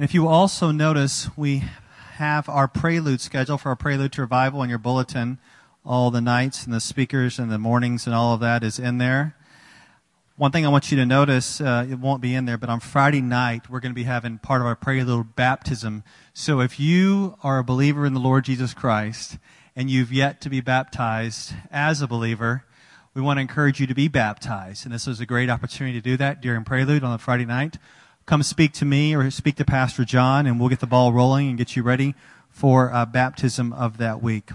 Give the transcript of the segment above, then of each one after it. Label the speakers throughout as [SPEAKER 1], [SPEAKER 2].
[SPEAKER 1] And if you also notice, we have our prelude schedule for our prelude to revival in your bulletin. All the nights and the speakers and the mornings and all of that is in there. One thing I want you to notice, uh, it won't be in there, but on Friday night, we're going to be having part of our prelude baptism. So if you are a believer in the Lord Jesus Christ and you've yet to be baptized as a believer, we want to encourage you to be baptized. And this is a great opportunity to do that during prelude on a Friday night. Come speak to me or speak to Pastor John, and we'll get the ball rolling and get you ready for uh, baptism of that week.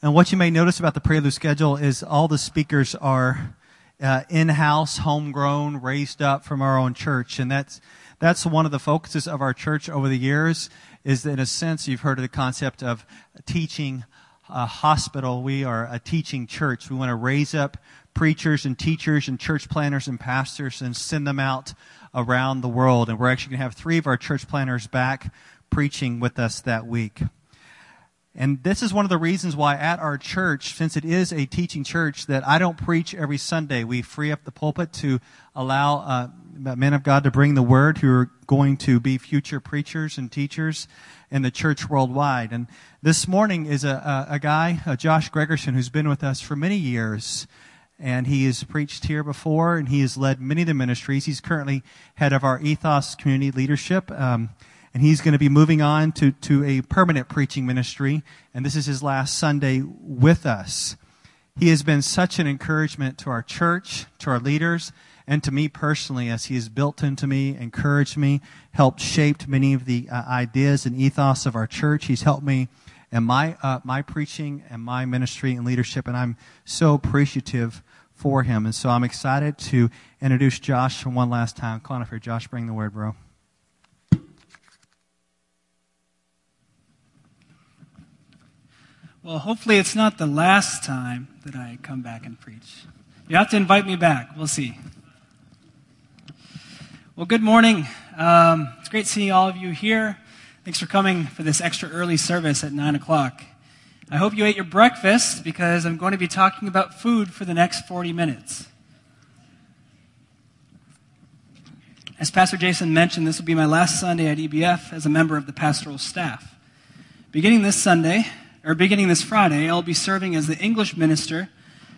[SPEAKER 1] And what you may notice about the prelude schedule is all the speakers are uh, in-house, homegrown, raised up from our own church, and that's that's one of the focuses of our church over the years. Is that in a sense you've heard of the concept of teaching a hospital. We are a teaching church. We want to raise up preachers and teachers and church planners and pastors and send them out around the world. And we're actually going to have three of our church planners back preaching with us that week. And this is one of the reasons why at our church, since it is a teaching church, that I don't preach every Sunday. We free up the pulpit to allow uh, men of God to bring the word who are going to be future preachers and teachers in the church worldwide. And this morning is a, a, a guy, a Josh Gregerson, who's been with us for many years. And he has preached here before, and he has led many of the ministries. He's currently head of our Ethos Community Leadership. Um, and he's going to be moving on to, to a permanent preaching ministry, and this is his last Sunday with us. He has been such an encouragement to our church, to our leaders, and to me personally as he has built into me, encouraged me, helped shaped many of the uh, ideas and ethos of our church. He's helped me in my, uh, my preaching and my ministry and leadership, and I'm so appreciative for him. And so I'm excited to introduce Josh one last time. Conifer, Josh, bring the word, bro.
[SPEAKER 2] Well, hopefully it's not the last time that I come back and preach. You have to invite me back. We'll see. Well, good morning. Um, it's great seeing all of you here. Thanks for coming for this extra early service at 9 o'clock. I hope you ate your breakfast because I'm going to be talking about food for the next 40 minutes. As Pastor Jason mentioned, this will be my last Sunday at EBF as a member of the pastoral staff. Beginning this Sunday, or beginning this Friday, I'll be serving as the English minister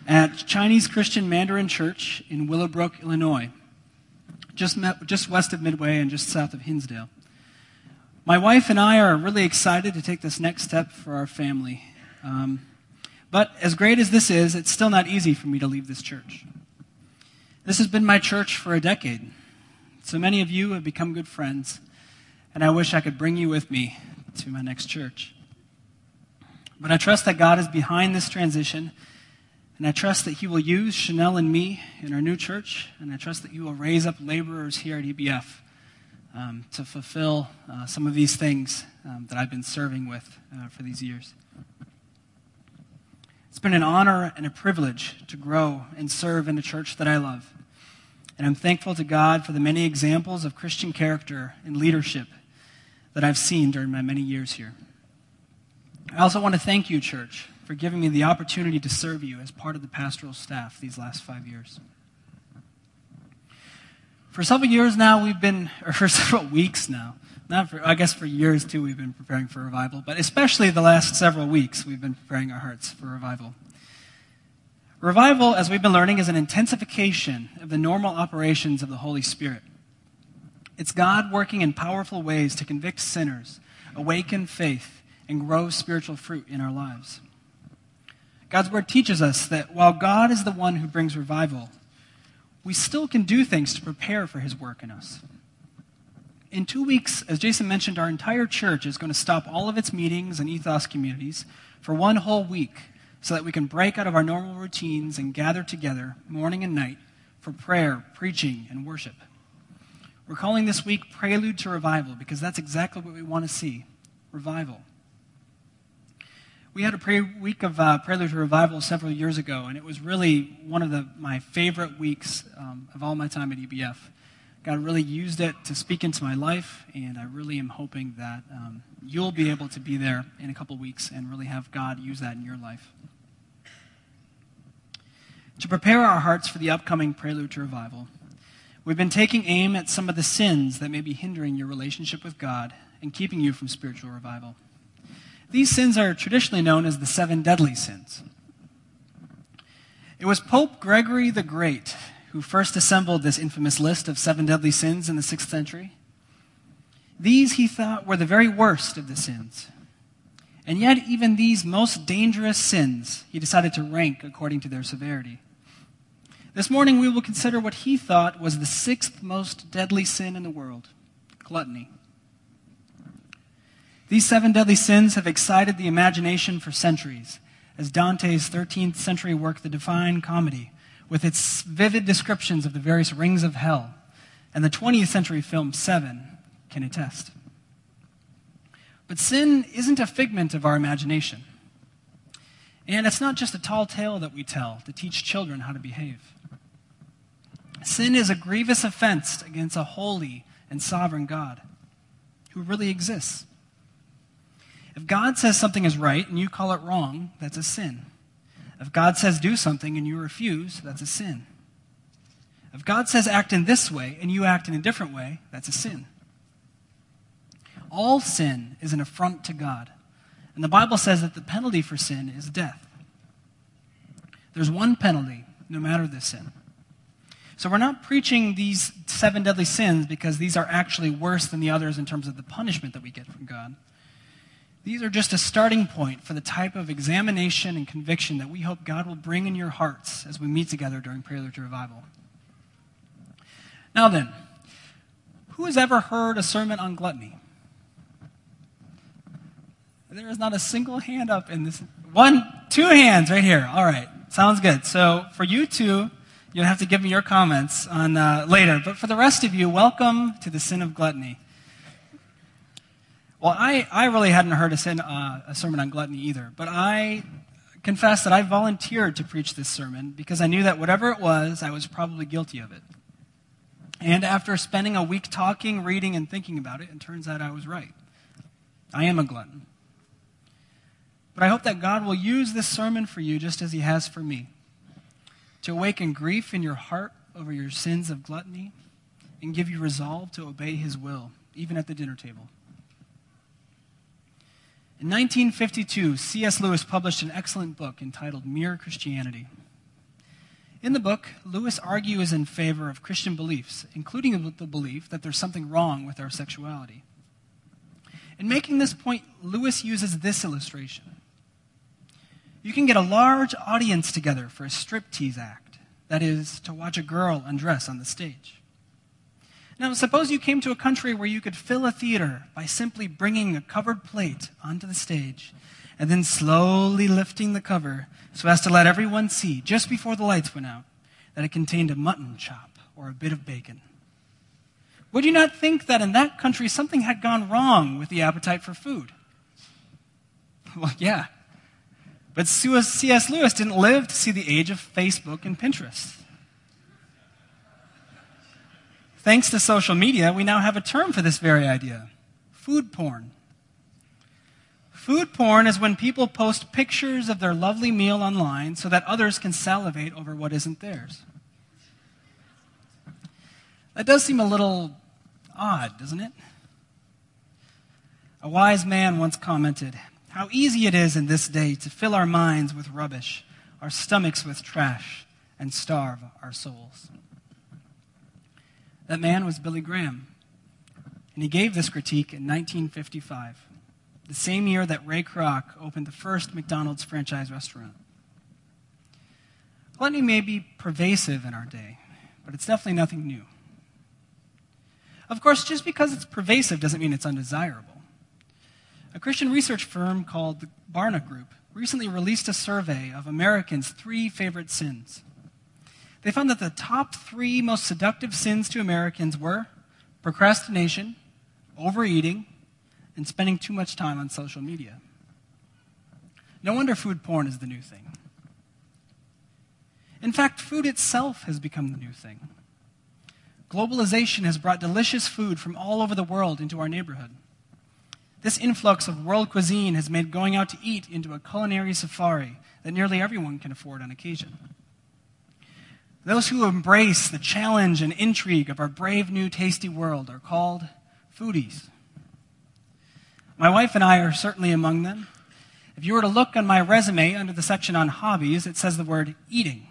[SPEAKER 2] at Chinese Christian Mandarin Church in Willowbrook, Illinois, just, met, just west of Midway and just south of Hinsdale. My wife and I are really excited to take this next step for our family. Um, but as great as this is, it's still not easy for me to leave this church. This has been my church for a decade. So many of you have become good friends, and I wish I could bring you with me to my next church. But I trust that God is behind this transition. And I trust that He will use Chanel and me in our new church. And I trust that He will raise up laborers here at EBF um, to fulfill uh, some of these things um, that I've been serving with uh, for these years. It's been an honor and a privilege to grow and serve in a church that I love. And I'm thankful to God for the many examples of Christian character and leadership that I've seen during my many years here. I also want to thank you, church, for giving me the opportunity to serve you as part of the pastoral staff these last five years. For several years now, we've been, or for several weeks now, not for, I guess for years too, we've been preparing for revival, but especially the last several weeks, we've been preparing our hearts for revival. Revival, as we've been learning, is an intensification of the normal operations of the Holy Spirit. It's God working in powerful ways to convict sinners, awaken faith, and grow spiritual fruit in our lives. God's word teaches us that while God is the one who brings revival, we still can do things to prepare for his work in us. In two weeks, as Jason mentioned, our entire church is going to stop all of its meetings and ethos communities for one whole week so that we can break out of our normal routines and gather together morning and night for prayer, preaching, and worship. We're calling this week Prelude to Revival because that's exactly what we want to see revival we had a pre- week of uh, Prelude to Revival several years ago, and it was really one of the, my favorite weeks um, of all my time at EBF. God really used it to speak into my life, and I really am hoping that um, you'll be able to be there in a couple weeks and really have God use that in your life. To prepare our hearts for the upcoming Prelude to Revival, We've been taking aim at some of the sins that may be hindering your relationship with God and keeping you from spiritual revival. These sins are traditionally known as the seven deadly sins. It was Pope Gregory the Great who first assembled this infamous list of seven deadly sins in the 6th century. These, he thought, were the very worst of the sins. And yet, even these most dangerous sins, he decided to rank according to their severity. This morning, we will consider what he thought was the sixth most deadly sin in the world gluttony. These seven deadly sins have excited the imagination for centuries, as Dante's 13th century work, The Divine Comedy, with its vivid descriptions of the various rings of hell, and the 20th century film Seven can attest. But sin isn't a figment of our imagination. And it's not just a tall tale that we tell to teach children how to behave. Sin is a grievous offense against a holy and sovereign God who really exists. If God says something is right and you call it wrong, that's a sin. If God says do something and you refuse, that's a sin. If God says act in this way and you act in a different way, that's a sin. All sin is an affront to God. And the Bible says that the penalty for sin is death. There's one penalty, no matter the sin. So we're not preaching these seven deadly sins because these are actually worse than the others in terms of the punishment that we get from God. These are just a starting point for the type of examination and conviction that we hope God will bring in your hearts as we meet together during Prelude to Revival. Now then, who has ever heard a sermon on gluttony? There is not a single hand up in this. One, two hands right here. All right. Sounds good. So for you two, you'll have to give me your comments on uh, later. But for the rest of you, welcome to the sin of gluttony. Well, I, I really hadn't heard a, sin, uh, a sermon on gluttony either, but I confess that I volunteered to preach this sermon because I knew that whatever it was, I was probably guilty of it. And after spending a week talking, reading, and thinking about it, it turns out I was right. I am a glutton. But I hope that God will use this sermon for you just as He has for me to awaken grief in your heart over your sins of gluttony and give you resolve to obey His will, even at the dinner table. In 1952, C.S. Lewis published an excellent book entitled Mere Christianity. In the book, Lewis argues in favor of Christian beliefs, including the belief that there's something wrong with our sexuality. In making this point, Lewis uses this illustration. You can get a large audience together for a striptease act, that is, to watch a girl undress on the stage. Now, suppose you came to a country where you could fill a theater by simply bringing a covered plate onto the stage and then slowly lifting the cover so as to let everyone see, just before the lights went out, that it contained a mutton chop or a bit of bacon. Would you not think that in that country something had gone wrong with the appetite for food? Well, yeah. But C.S. Lewis didn't live to see the age of Facebook and Pinterest. Thanks to social media, we now have a term for this very idea food porn. Food porn is when people post pictures of their lovely meal online so that others can salivate over what isn't theirs. That does seem a little odd, doesn't it? A wise man once commented how easy it is in this day to fill our minds with rubbish, our stomachs with trash, and starve our souls. That man was Billy Graham. And he gave this critique in 1955, the same year that Ray Kroc opened the first McDonald's franchise restaurant. Gluttony may be pervasive in our day, but it's definitely nothing new. Of course, just because it's pervasive doesn't mean it's undesirable. A Christian research firm called the Barna Group recently released a survey of Americans' three favorite sins. They found that the top three most seductive sins to Americans were procrastination, overeating, and spending too much time on social media. No wonder food porn is the new thing. In fact, food itself has become the new thing. Globalization has brought delicious food from all over the world into our neighborhood. This influx of world cuisine has made going out to eat into a culinary safari that nearly everyone can afford on occasion. Those who embrace the challenge and intrigue of our brave new tasty world are called foodies. My wife and I are certainly among them. If you were to look on my resume under the section on hobbies, it says the word eating.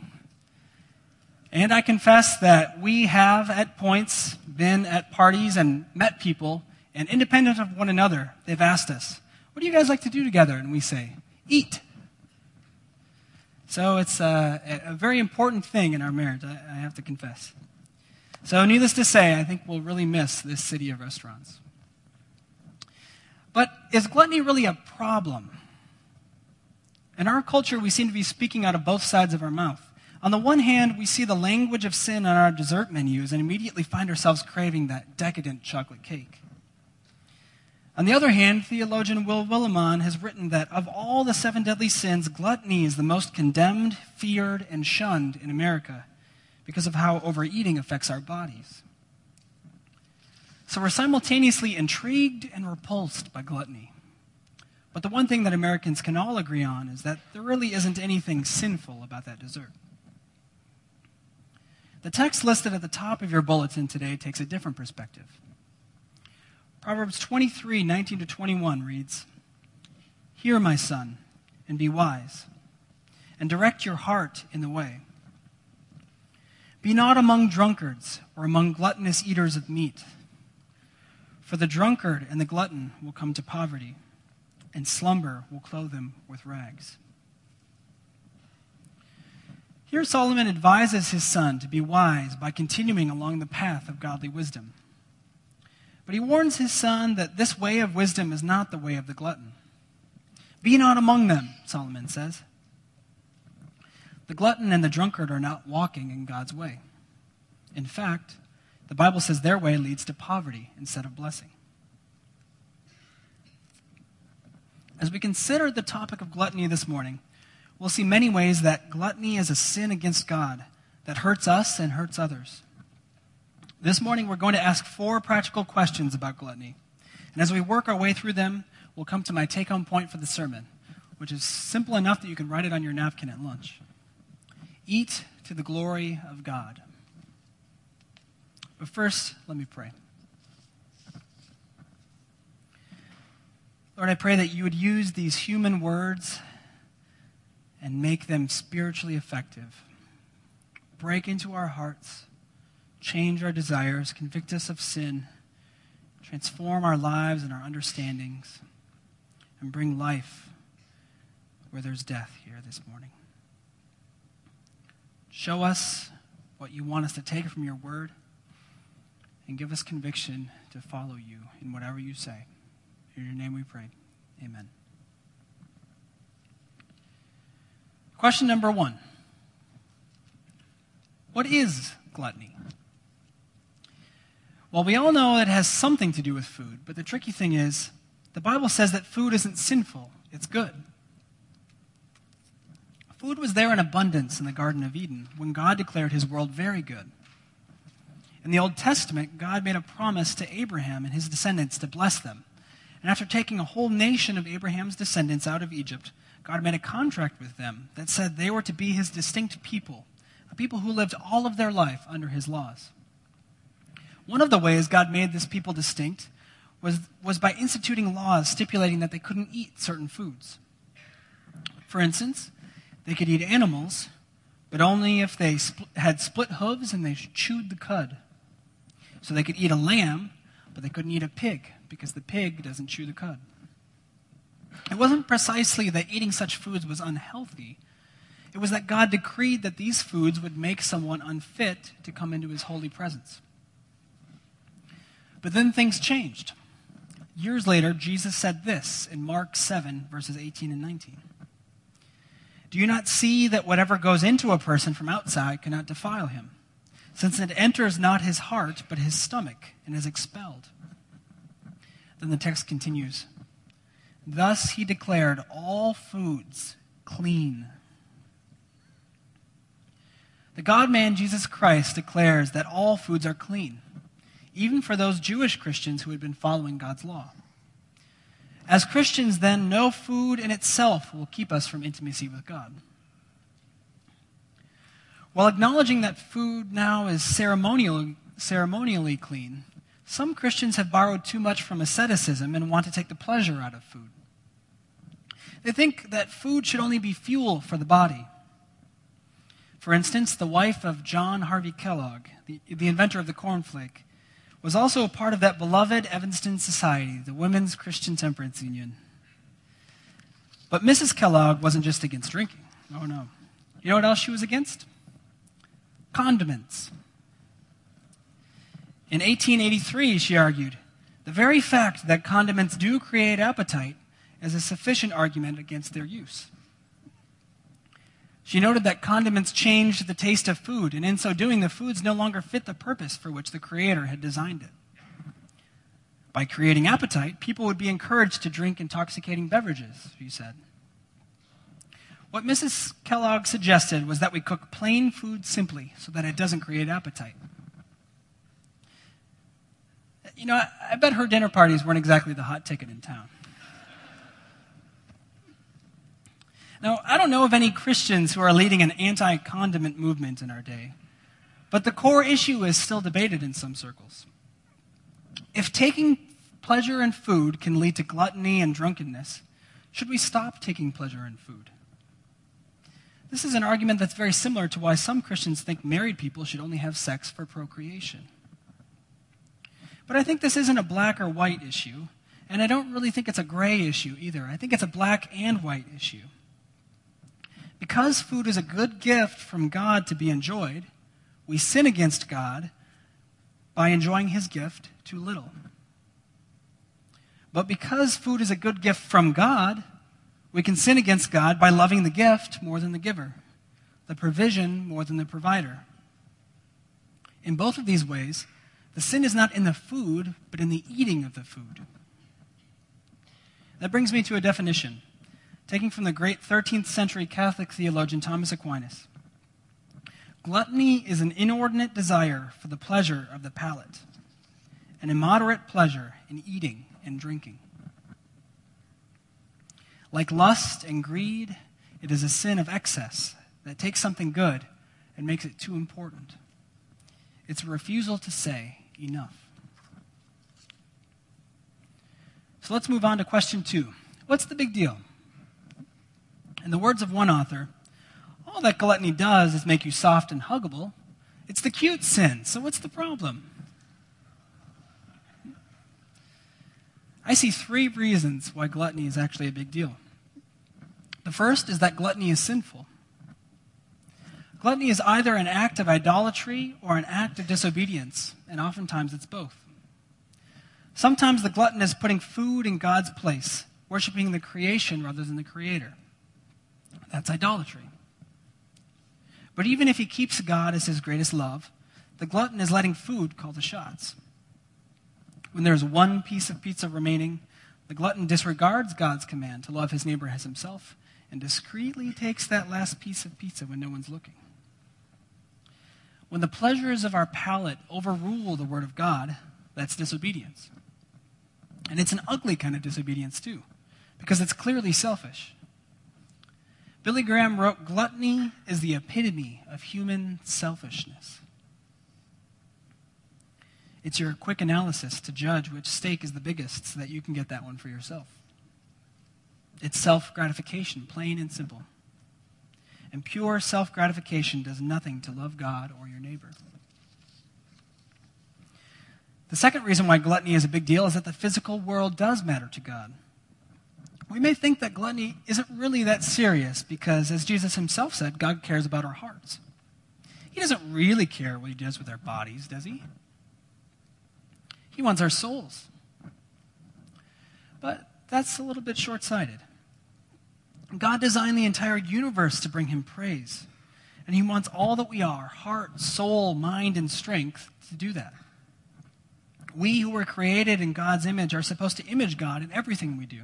[SPEAKER 2] And I confess that we have at points been at parties and met people, and independent of one another, they've asked us, What do you guys like to do together? And we say, Eat. So it's a, a very important thing in our marriage, I, I have to confess. So, needless to say, I think we'll really miss this city of restaurants. But is gluttony really a problem? In our culture, we seem to be speaking out of both sides of our mouth. On the one hand, we see the language of sin on our dessert menus and immediately find ourselves craving that decadent chocolate cake. On the other hand, theologian Will Willimon has written that of all the seven deadly sins, gluttony is the most condemned, feared, and shunned in America because of how overeating affects our bodies. So we're simultaneously intrigued and repulsed by gluttony. But the one thing that Americans can all agree on is that there really isn't anything sinful about that dessert. The text listed at the top of your bulletin today takes a different perspective. Proverbs 23 19 to 21 reads Hear, my son, and be wise, and direct your heart in the way. Be not among drunkards or among gluttonous eaters of meat, for the drunkard and the glutton will come to poverty, and slumber will clothe them with rags. Here, Solomon advises his son to be wise by continuing along the path of godly wisdom. But he warns his son that this way of wisdom is not the way of the glutton. Be not among them, Solomon says. The glutton and the drunkard are not walking in God's way. In fact, the Bible says their way leads to poverty instead of blessing. As we consider the topic of gluttony this morning, we'll see many ways that gluttony is a sin against God that hurts us and hurts others. This morning, we're going to ask four practical questions about gluttony. And as we work our way through them, we'll come to my take home point for the sermon, which is simple enough that you can write it on your napkin at lunch. Eat to the glory of God. But first, let me pray. Lord, I pray that you would use these human words and make them spiritually effective. Break into our hearts change our desires, convict us of sin, transform our lives and our understandings, and bring life where there's death here this morning. Show us what you want us to take from your word, and give us conviction to follow you in whatever you say. In your name we pray. Amen. Question number one What is gluttony? Well, we all know it has something to do with food, but the tricky thing is the Bible says that food isn't sinful, it's good. Food was there in abundance in the Garden of Eden when God declared his world very good. In the Old Testament, God made a promise to Abraham and his descendants to bless them. And after taking a whole nation of Abraham's descendants out of Egypt, God made a contract with them that said they were to be his distinct people, a people who lived all of their life under his laws. One of the ways God made this people distinct was, was by instituting laws stipulating that they couldn't eat certain foods. For instance, they could eat animals, but only if they spl- had split hooves and they chewed the cud. So they could eat a lamb, but they couldn't eat a pig because the pig doesn't chew the cud. It wasn't precisely that eating such foods was unhealthy. It was that God decreed that these foods would make someone unfit to come into his holy presence. But then things changed. Years later, Jesus said this in Mark 7, verses 18 and 19. Do you not see that whatever goes into a person from outside cannot defile him, since it enters not his heart, but his stomach, and is expelled? Then the text continues Thus he declared all foods clean. The God man Jesus Christ declares that all foods are clean even for those Jewish Christians who had been following God's law. As Christians, then, no food in itself will keep us from intimacy with God. While acknowledging that food now is ceremonial, ceremonially clean, some Christians have borrowed too much from asceticism and want to take the pleasure out of food. They think that food should only be fuel for the body. For instance, the wife of John Harvey Kellogg, the, the inventor of the cornflake, was also a part of that beloved Evanston Society, the Women's Christian Temperance Union. But Mrs. Kellogg wasn't just against drinking. Oh, no. You know what else she was against? Condiments. In 1883, she argued, the very fact that condiments do create appetite is a sufficient argument against their use. She noted that condiments changed the taste of food, and in so doing, the foods no longer fit the purpose for which the Creator had designed it. By creating appetite, people would be encouraged to drink intoxicating beverages, she said. What Mrs. Kellogg suggested was that we cook plain food simply so that it doesn't create appetite. You know, I, I bet her dinner parties weren't exactly the hot ticket in town. Now, I don't know of any Christians who are leading an anti condiment movement in our day, but the core issue is still debated in some circles. If taking pleasure in food can lead to gluttony and drunkenness, should we stop taking pleasure in food? This is an argument that's very similar to why some Christians think married people should only have sex for procreation. But I think this isn't a black or white issue, and I don't really think it's a gray issue either. I think it's a black and white issue. Because food is a good gift from God to be enjoyed, we sin against God by enjoying his gift too little. But because food is a good gift from God, we can sin against God by loving the gift more than the giver, the provision more than the provider. In both of these ways, the sin is not in the food, but in the eating of the food. That brings me to a definition taken from the great 13th century Catholic theologian Thomas Aquinas. Gluttony is an inordinate desire for the pleasure of the palate, an immoderate pleasure in eating and drinking. Like lust and greed, it is a sin of excess that takes something good and makes it too important. It's a refusal to say enough. So let's move on to question two. What's the big deal? In the words of one author, all that gluttony does is make you soft and huggable. It's the cute sin, so what's the problem? I see three reasons why gluttony is actually a big deal. The first is that gluttony is sinful. Gluttony is either an act of idolatry or an act of disobedience, and oftentimes it's both. Sometimes the glutton is putting food in God's place, worshiping the creation rather than the creator. That's idolatry. But even if he keeps God as his greatest love, the glutton is letting food call the shots. When there is one piece of pizza remaining, the glutton disregards God's command to love his neighbor as himself and discreetly takes that last piece of pizza when no one's looking. When the pleasures of our palate overrule the word of God, that's disobedience. And it's an ugly kind of disobedience, too, because it's clearly selfish. Billy Graham wrote Gluttony is the epitome of human selfishness. It's your quick analysis to judge which steak is the biggest so that you can get that one for yourself. It's self gratification, plain and simple. And pure self gratification does nothing to love God or your neighbor. The second reason why gluttony is a big deal is that the physical world does matter to God. We may think that gluttony isn't really that serious because, as Jesus himself said, God cares about our hearts. He doesn't really care what he does with our bodies, does he? He wants our souls. But that's a little bit short sighted. God designed the entire universe to bring him praise. And he wants all that we are heart, soul, mind, and strength to do that. We who were created in God's image are supposed to image God in everything we do.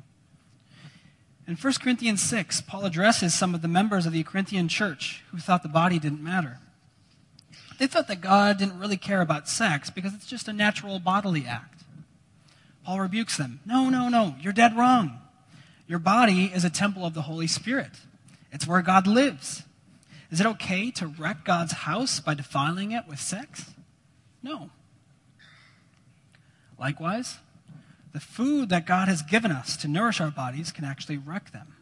[SPEAKER 2] In 1 Corinthians 6, Paul addresses some of the members of the Corinthian church who thought the body didn't matter. They thought that God didn't really care about sex because it's just a natural bodily act. Paul rebukes them. No, no, no, you're dead wrong. Your body is a temple of the Holy Spirit. It's where God lives. Is it okay to wreck God's house by defiling it with sex? No. Likewise, the food that God has given us to nourish our bodies can actually wreck them.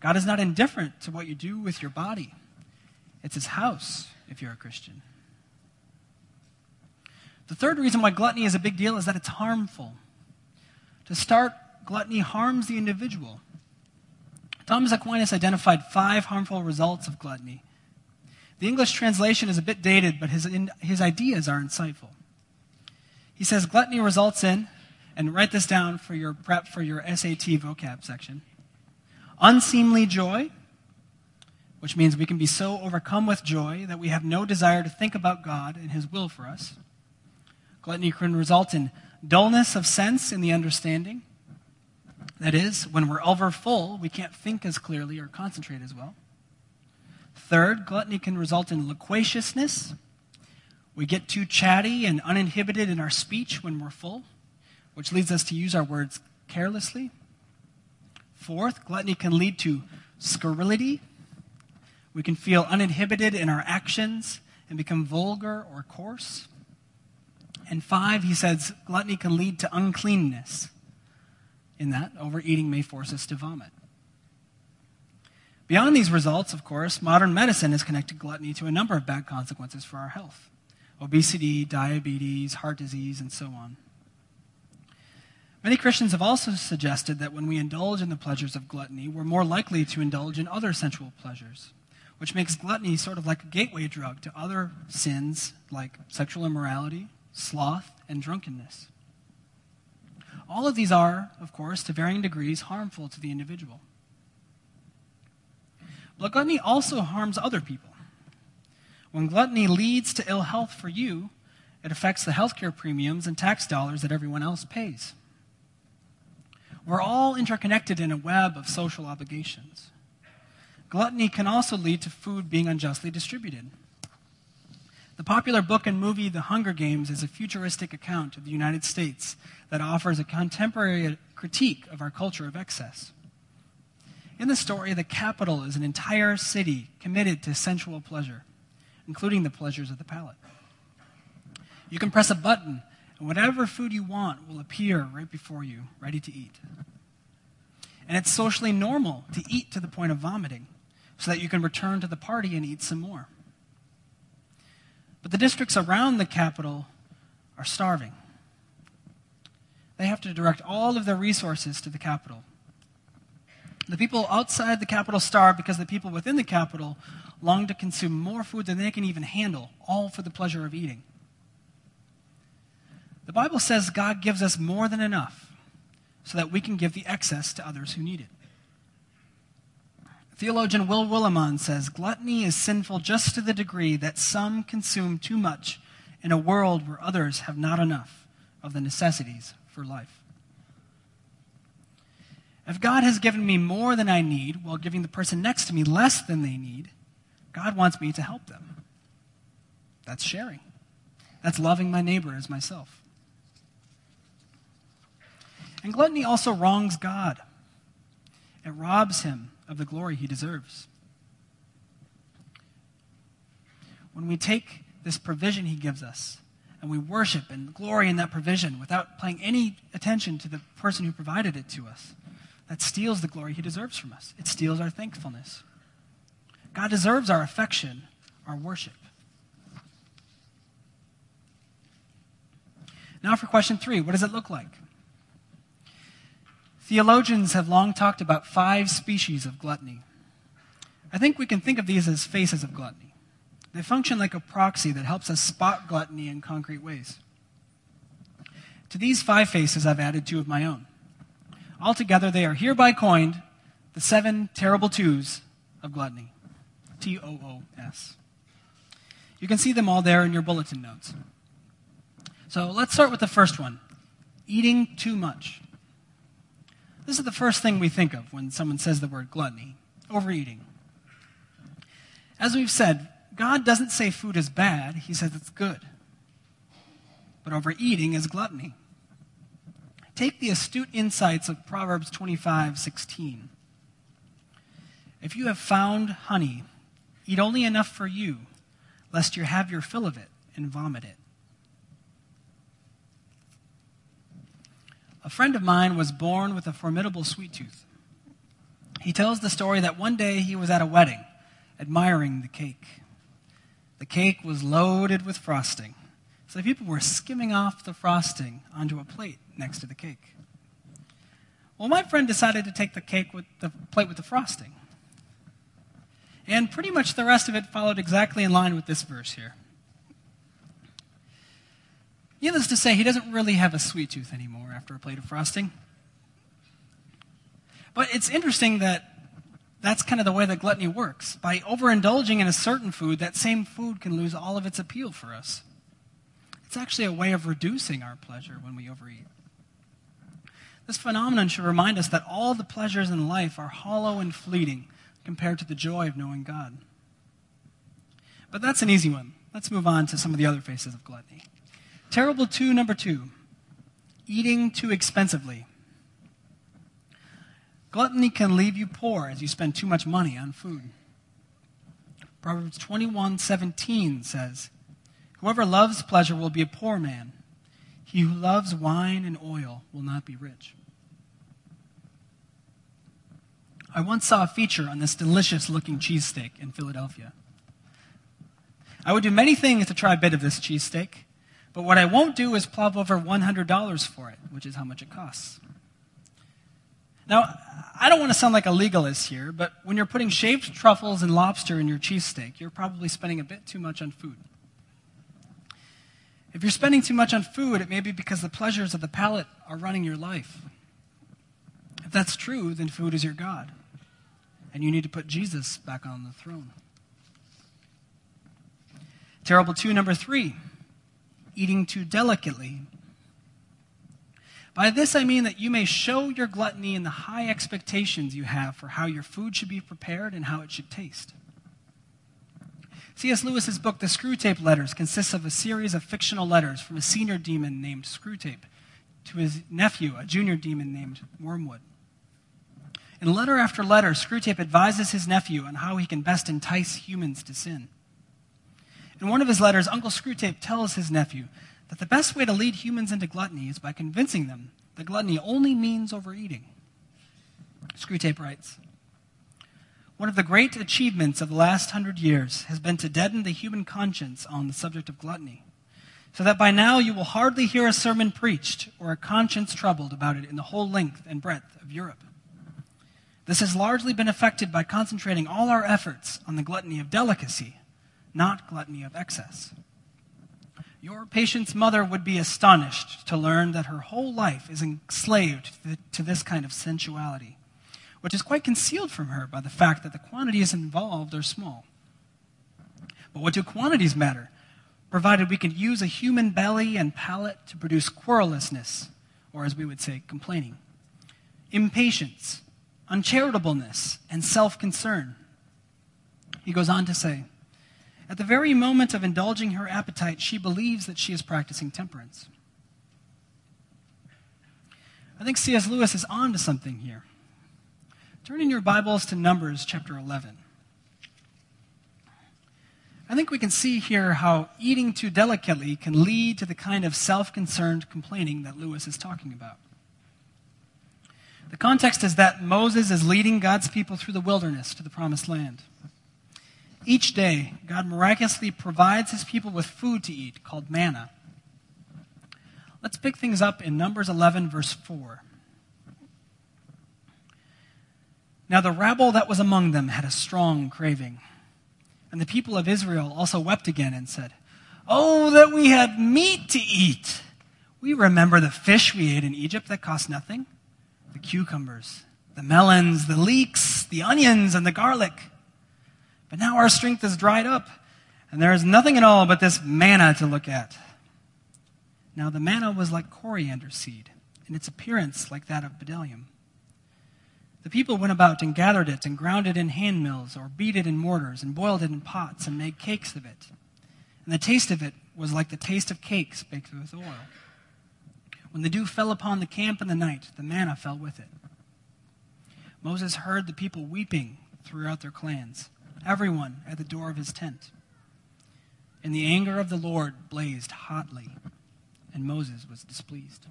[SPEAKER 2] God is not indifferent to what you do with your body, it's his house if you're a Christian. The third reason why gluttony is a big deal is that it's harmful. To start, gluttony harms the individual. Thomas Aquinas identified five harmful results of gluttony. The English translation is a bit dated, but his, his ideas are insightful. He says gluttony results in, and write this down for your prep for your SAT vocab section unseemly joy, which means we can be so overcome with joy that we have no desire to think about God and His will for us. Gluttony can result in dullness of sense in the understanding. That is, when we're over full, we can't think as clearly or concentrate as well. Third, gluttony can result in loquaciousness. We get too chatty and uninhibited in our speech when we're full, which leads us to use our words carelessly. Fourth, gluttony can lead to scurrility. We can feel uninhibited in our actions and become vulgar or coarse. And five, he says, gluttony can lead to uncleanness. In that, overeating may force us to vomit. Beyond these results, of course, modern medicine has connected gluttony to a number of bad consequences for our health obesity, diabetes, heart disease, and so on. Many Christians have also suggested that when we indulge in the pleasures of gluttony, we're more likely to indulge in other sensual pleasures, which makes gluttony sort of like a gateway drug to other sins like sexual immorality, sloth, and drunkenness. All of these are, of course, to varying degrees harmful to the individual. But gluttony also harms other people. When gluttony leads to ill health for you, it affects the healthcare premiums and tax dollars that everyone else pays. We're all interconnected in a web of social obligations. Gluttony can also lead to food being unjustly distributed. The popular book and movie The Hunger Games is a futuristic account of the United States that offers a contemporary critique of our culture of excess. In the story, the Capitol is an entire city committed to sensual pleasure, including the pleasures of the palate. You can press a button, and whatever food you want will appear right before you, ready to eat. And it's socially normal to eat to the point of vomiting so that you can return to the party and eat some more. But the districts around the Capitol are starving. They have to direct all of their resources to the Capitol. The people outside the Capitol starve because the people within the Capitol long to consume more food than they can even handle, all for the pleasure of eating. The Bible says God gives us more than enough so that we can give the excess to others who need it. Theologian Will Willimon says gluttony is sinful just to the degree that some consume too much in a world where others have not enough of the necessities for life. If God has given me more than I need while giving the person next to me less than they need, God wants me to help them. That's sharing. That's loving my neighbor as myself. And gluttony also wrongs God. It robs him of the glory he deserves. When we take this provision he gives us and we worship and glory in that provision without paying any attention to the person who provided it to us, that steals the glory he deserves from us. It steals our thankfulness. God deserves our affection, our worship. Now, for question three what does it look like? Theologians have long talked about five species of gluttony. I think we can think of these as faces of gluttony. They function like a proxy that helps us spot gluttony in concrete ways. To these five faces, I've added two of my own. Altogether, they are hereby coined the seven terrible twos of gluttony T O O S. You can see them all there in your bulletin notes. So let's start with the first one eating too much. This is the first thing we think of when someone says the word gluttony overeating. As we've said, God doesn't say food is bad, He says it's good. But overeating is gluttony. Take the astute insights of Proverbs 25 16. If you have found honey, Eat only enough for you, lest you have your fill of it and vomit it. A friend of mine was born with a formidable sweet tooth. He tells the story that one day he was at a wedding, admiring the cake. The cake was loaded with frosting, so people were skimming off the frosting onto a plate next to the cake. Well, my friend decided to take the cake with the plate with the frosting. And pretty much the rest of it followed exactly in line with this verse here. Needless to say, he doesn't really have a sweet tooth anymore after a plate of frosting. But it's interesting that that's kind of the way that gluttony works. By overindulging in a certain food, that same food can lose all of its appeal for us. It's actually a way of reducing our pleasure when we overeat. This phenomenon should remind us that all the pleasures in life are hollow and fleeting compared to the joy of knowing God. But that's an easy one. Let's move on to some of the other faces of gluttony. Terrible two, number two eating too expensively. Gluttony can leave you poor as you spend too much money on food. Proverbs 21:17 says, "Whoever loves pleasure will be a poor man. He who loves wine and oil will not be rich." I once saw a feature on this delicious looking cheesesteak in Philadelphia. I would do many things to try a bit of this cheesesteak, but what I won't do is plop over $100 for it, which is how much it costs. Now, I don't want to sound like a legalist here, but when you're putting shaved truffles and lobster in your cheesesteak, you're probably spending a bit too much on food. If you're spending too much on food, it may be because the pleasures of the palate are running your life. If that's true, then food is your God, and you need to put Jesus back on the throne. Terrible two, number three eating too delicately. By this I mean that you may show your gluttony in the high expectations you have for how your food should be prepared and how it should taste. C.S. Lewis's book, The Screwtape Letters, consists of a series of fictional letters from a senior demon named Screwtape to his nephew, a junior demon named Wormwood. In letter after letter, Screwtape advises his nephew on how he can best entice humans to sin. In one of his letters, Uncle Screwtape tells his nephew that the best way to lead humans into gluttony is by convincing them that gluttony only means overeating. Screwtape writes One of the great achievements of the last hundred years has been to deaden the human conscience on the subject of gluttony, so that by now you will hardly hear a sermon preached or a conscience troubled about it in the whole length and breadth of Europe. This has largely been effected by concentrating all our efforts on the gluttony of delicacy not gluttony of excess. Your patient's mother would be astonished to learn that her whole life is enslaved to this kind of sensuality, which is quite concealed from her by the fact that the quantities involved are small. But what do quantities matter, provided we can use a human belly and palate to produce querulousness, or as we would say, complaining, impatience, uncharitableness, and self concern? He goes on to say, at the very moment of indulging her appetite, she believes that she is practicing temperance. I think C.S. Lewis is on to something here. Turn in your Bibles to Numbers chapter 11. I think we can see here how eating too delicately can lead to the kind of self concerned complaining that Lewis is talking about. The context is that Moses is leading God's people through the wilderness to the promised land. Each day, God miraculously provides his people with food to eat called manna. Let's pick things up in Numbers 11, verse 4. Now the rabble that was among them had a strong craving. And the people of Israel also wept again and said, Oh, that we had meat to eat! We remember the fish we ate in Egypt that cost nothing the cucumbers, the melons, the leeks, the onions, and the garlic. But now our strength is dried up, and there is nothing at all but this manna to look at. Now the manna was like coriander seed, in its appearance like that of bdellium. The people went about and gathered it and ground it in hand mills, or beat it in mortars, and boiled it in pots, and made cakes of it. And the taste of it was like the taste of cakes baked with oil. When the dew fell upon the camp in the night, the manna fell with it. Moses heard the people weeping throughout their clans. everyone at the door of his tent. And the anger of the Lord blazed hotly, and Moses was displeased.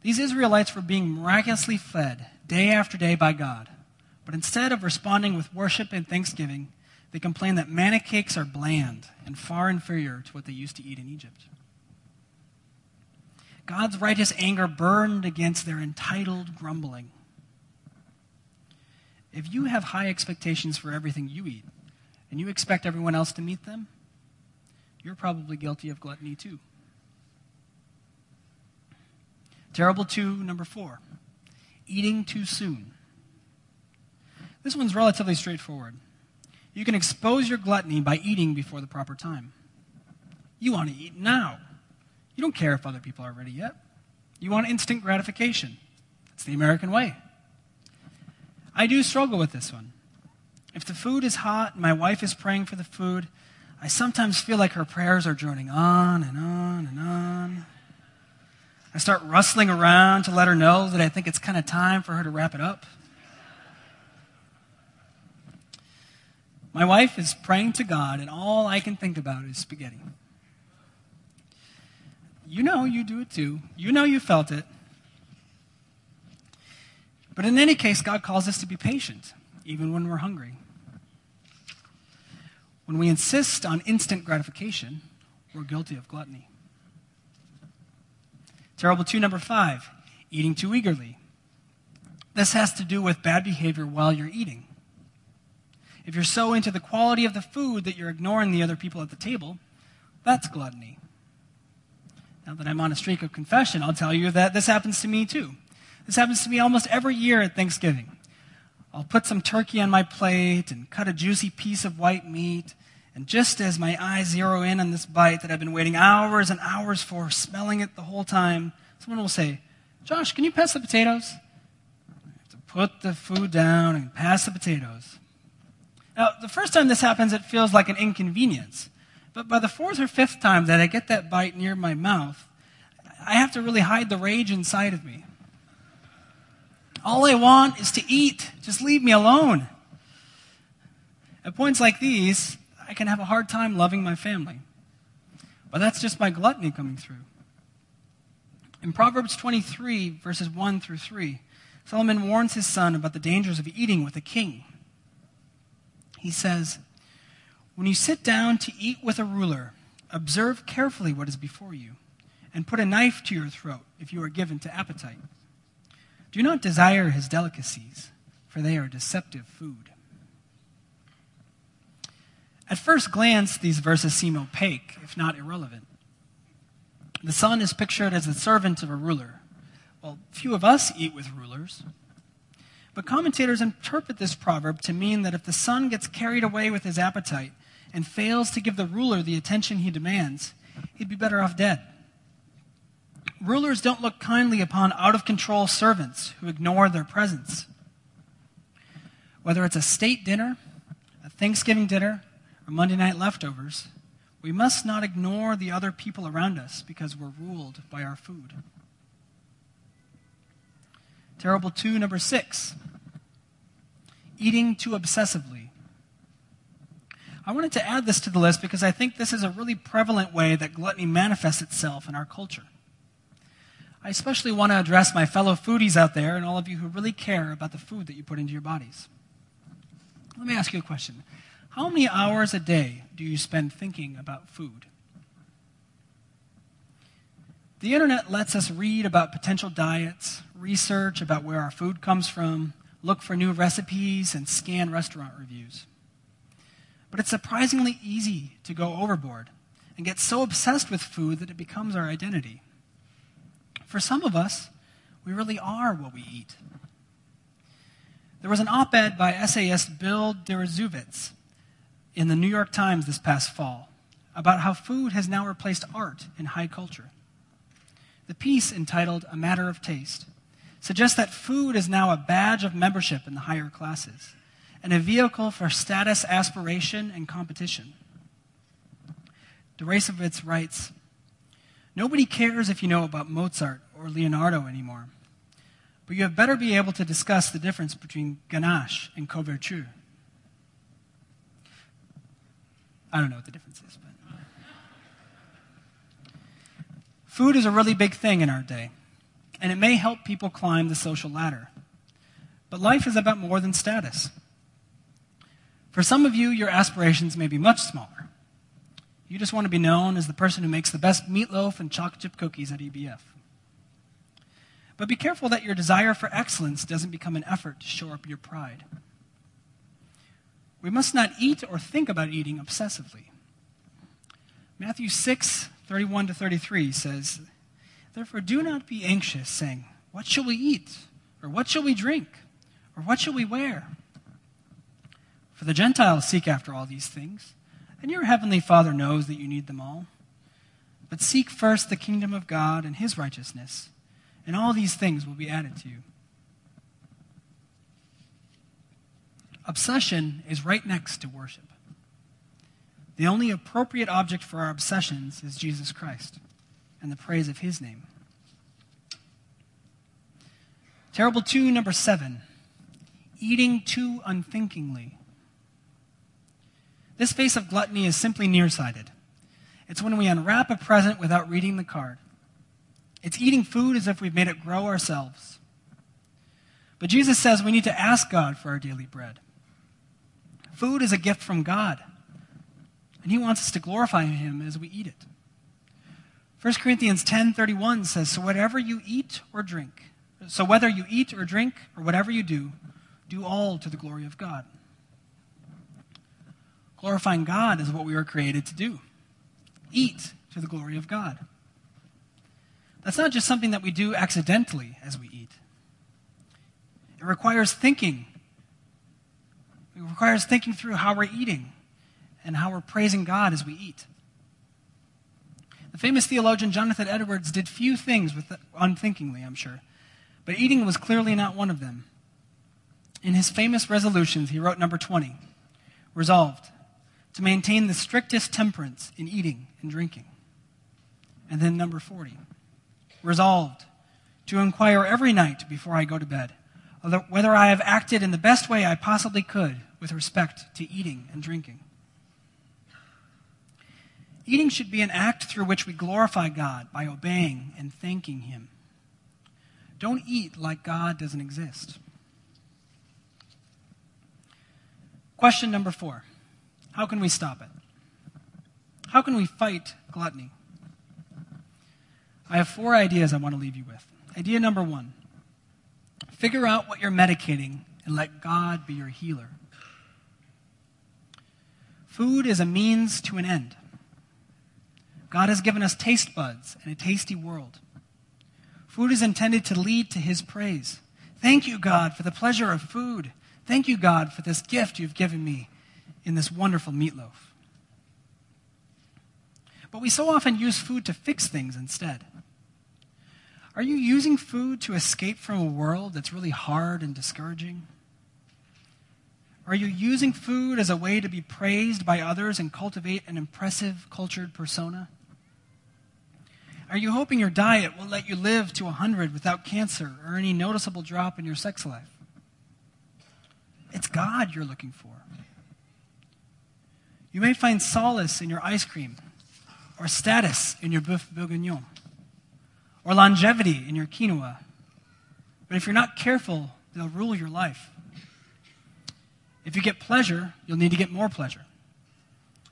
[SPEAKER 2] These Israelites were being miraculously fed day after day by God, but instead of responding with worship and thanksgiving, they complained that manna cakes are bland and far inferior to what they used to eat in Egypt. God's righteous anger burned against their entitled grumbling. If you have high expectations for everything you eat, and you expect everyone else to meet them, you're probably guilty of gluttony too. Terrible two, number four, eating too soon. This one's relatively straightforward. You can expose your gluttony by eating before the proper time. You want to eat now. You don't care if other people are ready yet. You want instant gratification. It's the American way. I do struggle with this one. If the food is hot and my wife is praying for the food, I sometimes feel like her prayers are droning on and on and on. I start rustling around to let her know that I think it's kind of time for her to wrap it up. My wife is praying to God, and all I can think about is spaghetti. You know you do it too. You know you felt it. But in any case, God calls us to be patient, even when we're hungry. When we insist on instant gratification, we're guilty of gluttony. Terrible two, number five, eating too eagerly. This has to do with bad behavior while you're eating. If you're so into the quality of the food that you're ignoring the other people at the table, that's gluttony. Now that I'm on a streak of confession, I'll tell you that this happens to me too. This happens to me almost every year at Thanksgiving. I'll put some turkey on my plate and cut a juicy piece of white meat. And just as my eyes zero in on this bite that I've been waiting hours and hours for, smelling it the whole time, someone will say, Josh, can you pass the potatoes? I have to put the food down and pass the potatoes. Now, the first time this happens, it feels like an inconvenience. But by the fourth or fifth time that I get that bite near my mouth, I have to really hide the rage inside of me. All I want is to eat. Just leave me alone. At points like these, I can have a hard time loving my family. But that's just my gluttony coming through. In Proverbs 23, verses 1 through 3, Solomon warns his son about the dangers of eating with a king. He says, when you sit down to eat with a ruler, observe carefully what is before you, and put a knife to your throat if you are given to appetite. Do not desire his delicacies, for they are deceptive food. At first glance, these verses seem opaque, if not irrelevant. The son is pictured as the servant of a ruler. Well, few of us eat with rulers. But commentators interpret this proverb to mean that if the son gets carried away with his appetite, and fails to give the ruler the attention he demands, he'd be better off dead. Rulers don't look kindly upon out of control servants who ignore their presence. Whether it's a state dinner, a Thanksgiving dinner, or Monday night leftovers, we must not ignore the other people around us because we're ruled by our food. Terrible two, number six eating too obsessively. I wanted to add this to the list because I think this is a really prevalent way that gluttony manifests itself in our culture. I especially want to address my fellow foodies out there and all of you who really care about the food that you put into your bodies. Let me ask you a question. How many hours a day do you spend thinking about food? The internet lets us read about potential diets, research about where our food comes from, look for new recipes, and scan restaurant reviews. But it's surprisingly easy to go overboard and get so obsessed with food that it becomes our identity. For some of us, we really are what we eat. There was an op ed by essayist Bill Deresiewicz in the New York Times this past fall about how food has now replaced art in high culture. The piece, entitled A Matter of Taste, suggests that food is now a badge of membership in the higher classes and a vehicle for status aspiration and competition. Deresiewicz writes Nobody cares if you know about Mozart or Leonardo anymore, but you had better be able to discuss the difference between ganache and couverture. I don't know what the difference is, but. Food is a really big thing in our day, and it may help people climb the social ladder. But life is about more than status. For some of you, your aspirations may be much smaller. You just want to be known as the person who makes the best meatloaf and chocolate chip cookies at EBF. But be careful that your desire for excellence doesn't become an effort to shore up your pride. We must not eat or think about eating obsessively. Matthew 6, 31 to 33 says, Therefore do not be anxious, saying, What shall we eat? Or what shall we drink? Or what shall we wear? For the Gentiles seek after all these things, and your heavenly Father knows that you need them all. But seek first the kingdom of God and his righteousness, and all these things will be added to you. Obsession is right next to worship. The only appropriate object for our obsessions is Jesus Christ and the praise of his name. Terrible two, number seven eating too unthinkingly. This face of gluttony is simply nearsighted. It's when we unwrap a present without reading the card. It's eating food as if we've made it grow ourselves. But Jesus says we need to ask God for our daily bread. Food is a gift from God, and He wants us to glorify Him as we eat it. 1 Corinthians 10:31 says, "So whatever you eat or drink, so whether you eat or drink or whatever you do, do all to the glory of God." Glorifying God is what we were created to do. Eat to the glory of God. That's not just something that we do accidentally as we eat. It requires thinking. It requires thinking through how we're eating and how we're praising God as we eat. The famous theologian Jonathan Edwards did few things with unthinkingly, I'm sure, but eating was clearly not one of them. In his famous resolutions, he wrote number 20 Resolved to maintain the strictest temperance in eating and drinking. And then number 40 Resolved to inquire every night before I go to bed whether I have acted in the best way I possibly could with respect to eating and drinking. Eating should be an act through which we glorify God by obeying and thanking Him. Don't eat like God doesn't exist. Question number four How can we stop it? How can we fight gluttony? I have four ideas I want to leave you with. Idea number one figure out what you're medicating and let God be your healer. Food is a means to an end. God has given us taste buds and a tasty world. Food is intended to lead to His praise. Thank you, God, for the pleasure of food. Thank you, God, for this gift you've given me in this wonderful meatloaf. But we so often use food to fix things instead. Are you using food to escape from a world that's really hard and discouraging? Are you using food as a way to be praised by others and cultivate an impressive cultured persona? Are you hoping your diet will let you live to 100 without cancer or any noticeable drop in your sex life? It's God you're looking for. You may find solace in your ice cream or status in your boeuf bourguignon or longevity in your quinoa. But if you're not careful, they'll rule your life. If you get pleasure, you'll need to get more pleasure.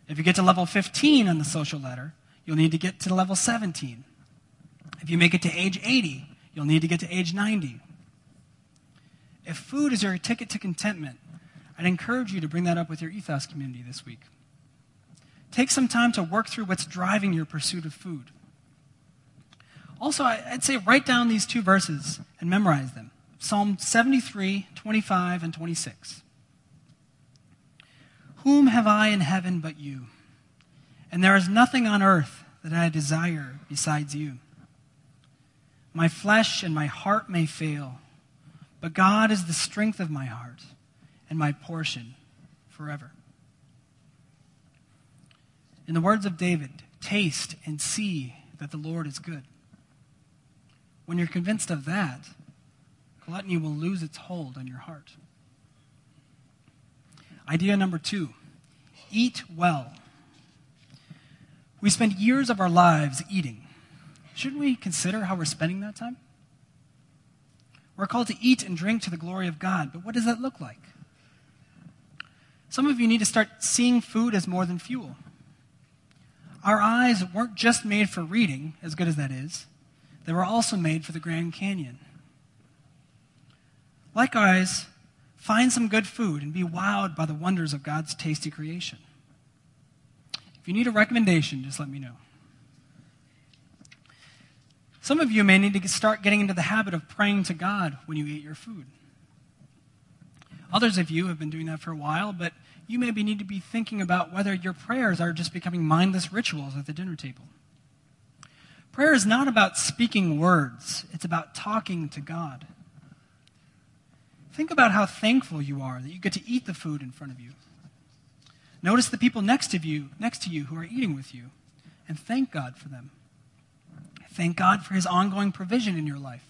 [SPEAKER 2] If you get to level 15 on the social ladder, you'll need to get to level 17. If you make it to age 80, you'll need to get to age 90. If food is your ticket to contentment, I'd encourage you to bring that up with your ethos community this week. Take some time to work through what's driving your pursuit of food. Also, I'd say write down these two verses and memorize them Psalm 73, 25, and 26. Whom have I in heaven but you? And there is nothing on earth that I desire besides you. My flesh and my heart may fail, but God is the strength of my heart and my portion forever. In the words of David, taste and see that the Lord is good. When you're convinced of that, gluttony will lose its hold on your heart. Idea number two eat well. We spend years of our lives eating. Shouldn't we consider how we're spending that time? We're called to eat and drink to the glory of God, but what does that look like? Some of you need to start seeing food as more than fuel. Our eyes weren't just made for reading, as good as that is, they were also made for the Grand Canyon. Like eyes, find some good food and be wowed by the wonders of God's tasty creation. If you need a recommendation, just let me know. Some of you may need to start getting into the habit of praying to God when you eat your food. Others of you have been doing that for a while, but you maybe need to be thinking about whether your prayers are just becoming mindless rituals at the dinner table. Prayer is not about speaking words, it's about talking to God. Think about how thankful you are that you get to eat the food in front of you. Notice the people next to you, next to you who are eating with you, and thank God for them. Thank God for his ongoing provision in your life.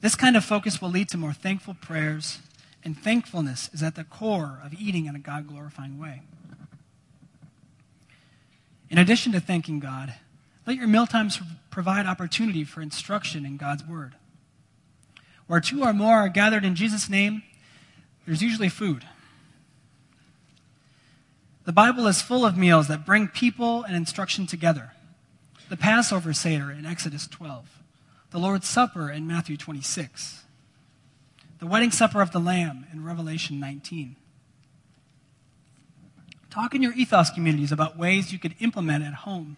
[SPEAKER 2] This kind of focus will lead to more thankful prayers, and thankfulness is at the core of eating in a God glorifying way. In addition to thanking God, let your mealtimes provide opportunity for instruction in God's Word. Where two or more are gathered in Jesus' name, there's usually food. The Bible is full of meals that bring people and instruction together. The Passover Seder in Exodus 12, the Lord's Supper in Matthew 26, the wedding supper of the Lamb in Revelation 19. Talk in your ethos communities about ways you could implement at home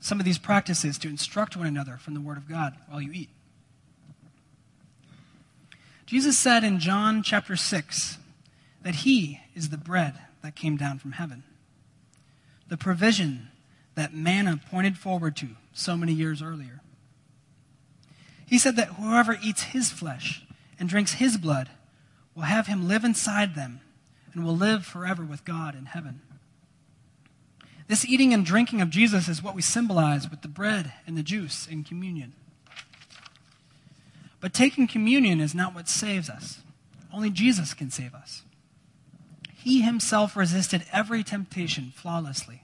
[SPEAKER 2] some of these practices to instruct one another from the Word of God while you eat. Jesus said in John chapter 6 that He is the bread that came down from heaven, the provision that manna pointed forward to so many years earlier. He said that whoever eats His flesh and drinks His blood will have Him live inside them and will live forever with God in heaven. This eating and drinking of Jesus is what we symbolize with the bread and the juice in communion. But taking communion is not what saves us. Only Jesus can save us. He himself resisted every temptation flawlessly,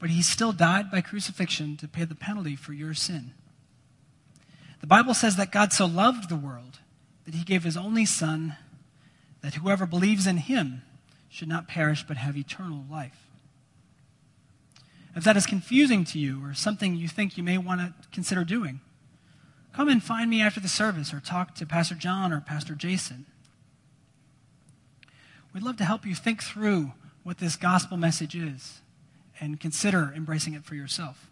[SPEAKER 2] but he still died by crucifixion to pay the penalty for your sin. The Bible says that God so loved the world that he gave his only Son, that whoever believes in him should not perish but have eternal life. If that is confusing to you or something you think you may want to consider doing, come and find me after the service or talk to Pastor John or Pastor Jason. We'd love to help you think through what this gospel message is and consider embracing it for yourself.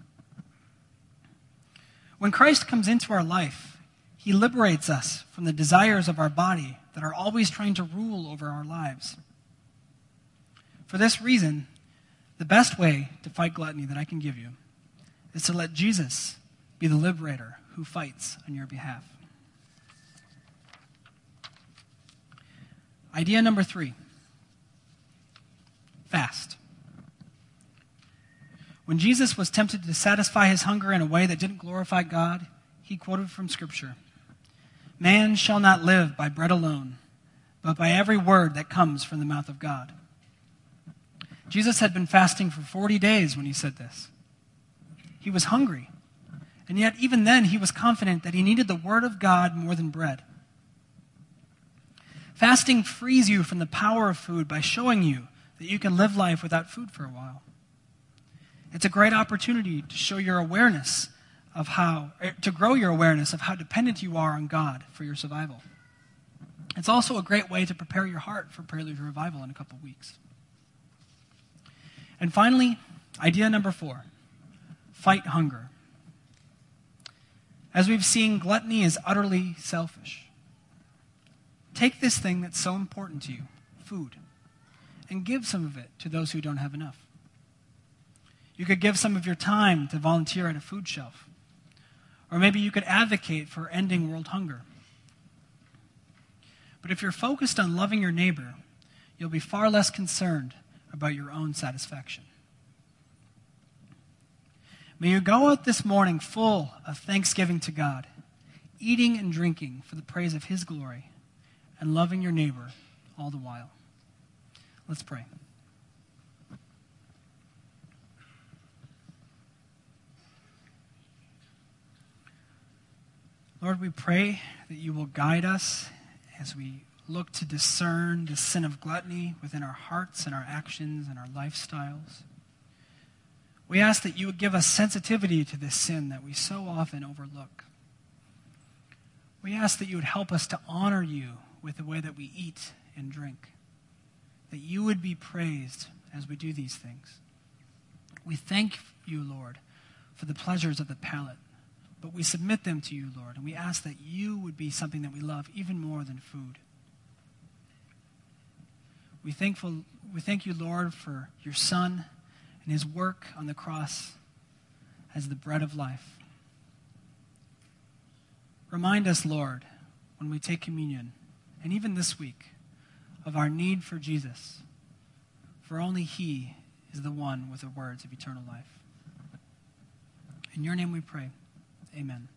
[SPEAKER 2] When Christ comes into our life, he liberates us from the desires of our body that are always trying to rule over our lives. For this reason, the best way to fight gluttony that I can give you is to let Jesus be the liberator who fights on your behalf. Idea number three fast. When Jesus was tempted to satisfy his hunger in a way that didn't glorify God, he quoted from Scripture Man shall not live by bread alone, but by every word that comes from the mouth of God. Jesus had been fasting for 40 days when he said this. He was hungry. And yet, even then, he was confident that he needed the Word of God more than bread. Fasting frees you from the power of food by showing you that you can live life without food for a while. It's a great opportunity to show your awareness of how, er, to grow your awareness of how dependent you are on God for your survival. It's also a great way to prepare your heart for Prelude Revival in a couple weeks. And finally, idea number four fight hunger. As we've seen, gluttony is utterly selfish. Take this thing that's so important to you, food, and give some of it to those who don't have enough. You could give some of your time to volunteer at a food shelf. Or maybe you could advocate for ending world hunger. But if you're focused on loving your neighbor, you'll be far less concerned about your own satisfaction. May you go out this morning full of thanksgiving to God, eating and drinking for the praise of His glory, and loving your neighbor all the while. Let's pray. Lord, we pray that you will guide us as we look to discern the sin of gluttony within our hearts and our actions and our lifestyles. We ask that you would give us sensitivity to this sin that we so often overlook. We ask that you would help us to honor you with the way that we eat and drink, that you would be praised as we do these things. We thank you, Lord, for the pleasures of the palate, but we submit them to you, Lord, and we ask that you would be something that we love even more than food. We, thankful, we thank you, Lord, for your Son and his work on the cross as the bread of life. Remind us, Lord, when we take communion, and even this week, of our need for Jesus, for only he is the one with the words of eternal life. In your name we pray. Amen.